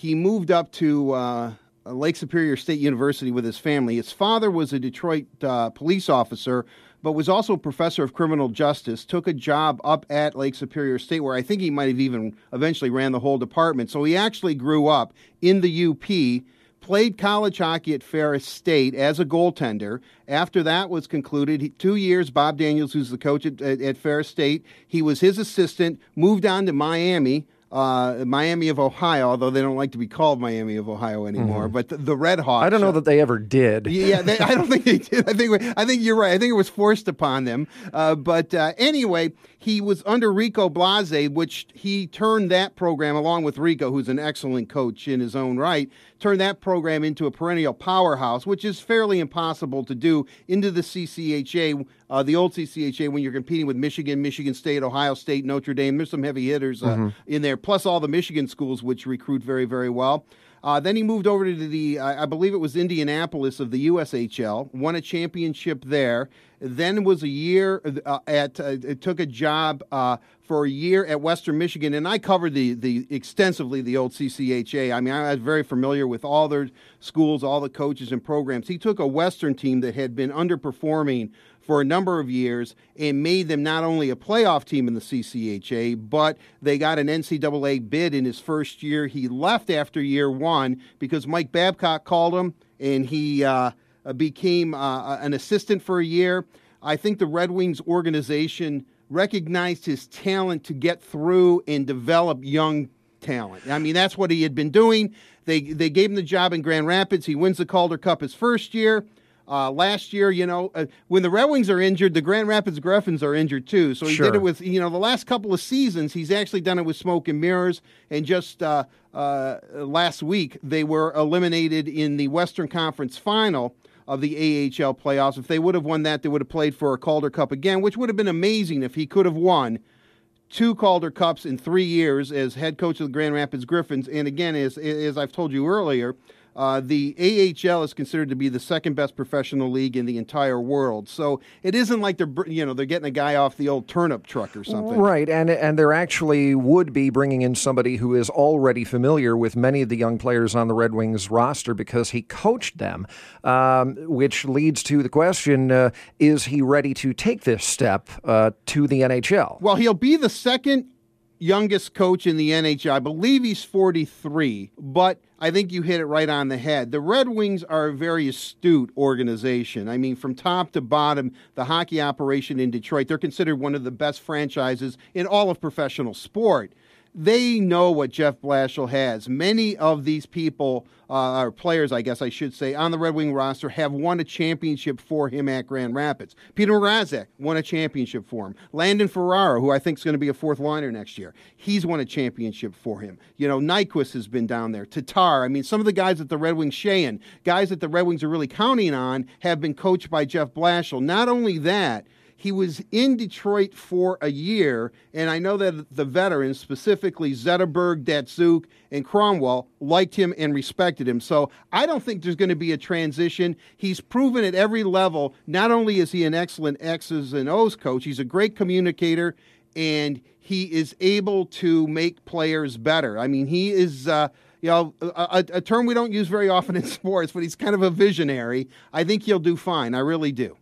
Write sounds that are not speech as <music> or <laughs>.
He moved up to uh, Lake Superior State University with his family. His father was a Detroit uh, police officer, but was also a professor of criminal justice. Took a job up at Lake Superior State, where I think he might have even eventually ran the whole department. So he actually grew up in the UP played college hockey at Ferris State as a goaltender. After that was concluded, he, two years, Bob Daniels, who's the coach at, at, at Ferris State, he was his assistant, moved on to Miami, uh, Miami of Ohio, although they don't like to be called Miami of Ohio anymore. Mm-hmm. But the, the, Red Hawks. I don't know that they ever did. Yeah, they, I don't think they did. I think I think you're right. I think it was forced upon them. Uh, but uh, anyway, he was under Rico Blasi, which he turned that program along with Rico, who's an excellent coach in his own right. Turned that program into a perennial powerhouse, which is fairly impossible to do into the CCHA, uh, the old CCHA, when you're competing with Michigan, Michigan State, Ohio State, Notre Dame. There's some heavy hitters uh, mm-hmm. in there plus all the Michigan schools, which recruit very, very well. Uh, then he moved over to the, I believe it was Indianapolis of the USHL, won a championship there. Then was a year uh, at, uh, took a job uh, for a year at Western Michigan, and I covered the, the extensively the old CCHA. I mean, I was very familiar with all their schools, all the coaches and programs. He took a Western team that had been underperforming for a number of years and made them not only a playoff team in the CCHA, but they got an NCAA bid in his first year. He left after year one because Mike Babcock called him and he uh, became uh, an assistant for a year. I think the Red Wings organization recognized his talent to get through and develop young talent. I mean, that's what he had been doing. They they gave him the job in Grand Rapids. He wins the Calder Cup his first year. Uh, last year, you know, uh, when the Red Wings are injured, the Grand Rapids Griffins are injured too. So he sure. did it with, you know, the last couple of seasons, he's actually done it with smoke and mirrors. And just uh, uh last week, they were eliminated in the Western Conference final of the AHL playoffs. If they would have won that, they would have played for a Calder Cup again, which would have been amazing if he could have won two Calder Cups in three years as head coach of the Grand Rapids Griffins. And again, as, as I've told you earlier, uh, the AHL is considered to be the second best professional league in the entire world. So it isn't like they're you know they're getting a guy off the old turnip truck or something. Right, and and they're actually would be bringing in somebody who is already familiar with many of the young players on the Red Wings roster because he coached them, um, which leads to the question: uh, Is he ready to take this step uh, to the NHL? Well, he'll be the second youngest coach in the NHL. I believe he's 43, but I think you hit it right on the head. The Red Wings are a very astute organization. I mean, from top to bottom, the hockey operation in Detroit, they're considered one of the best franchises in all of professional sport they know what Jeff Blashill has. Many of these people, uh, or players, I guess I should say, on the Red Wing roster have won a championship for him at Grand Rapids. Peter Mrazek won a championship for him. Landon Ferraro, who I think is going to be a fourth liner next year, he's won a championship for him. You know, Nyquist has been down there. Tatar, I mean, some of the guys at the Red Wings, Sheahan, guys that the Red Wings are really counting on, have been coached by Jeff Blashill. Not only that, he was in Detroit for a year, and I know that the veterans, specifically Zetterberg, Datsyuk, and Kronwall, liked him and respected him. So I don't think there's going to be a transition. He's proven at every level. Not only is he an excellent X's and O's coach, he's a great communicator, and he is able to make players better. I mean, he is. Uh, you know, a, a term we don't use very often in <laughs> sports, but he's kind of a visionary. I think he'll do fine. I really do.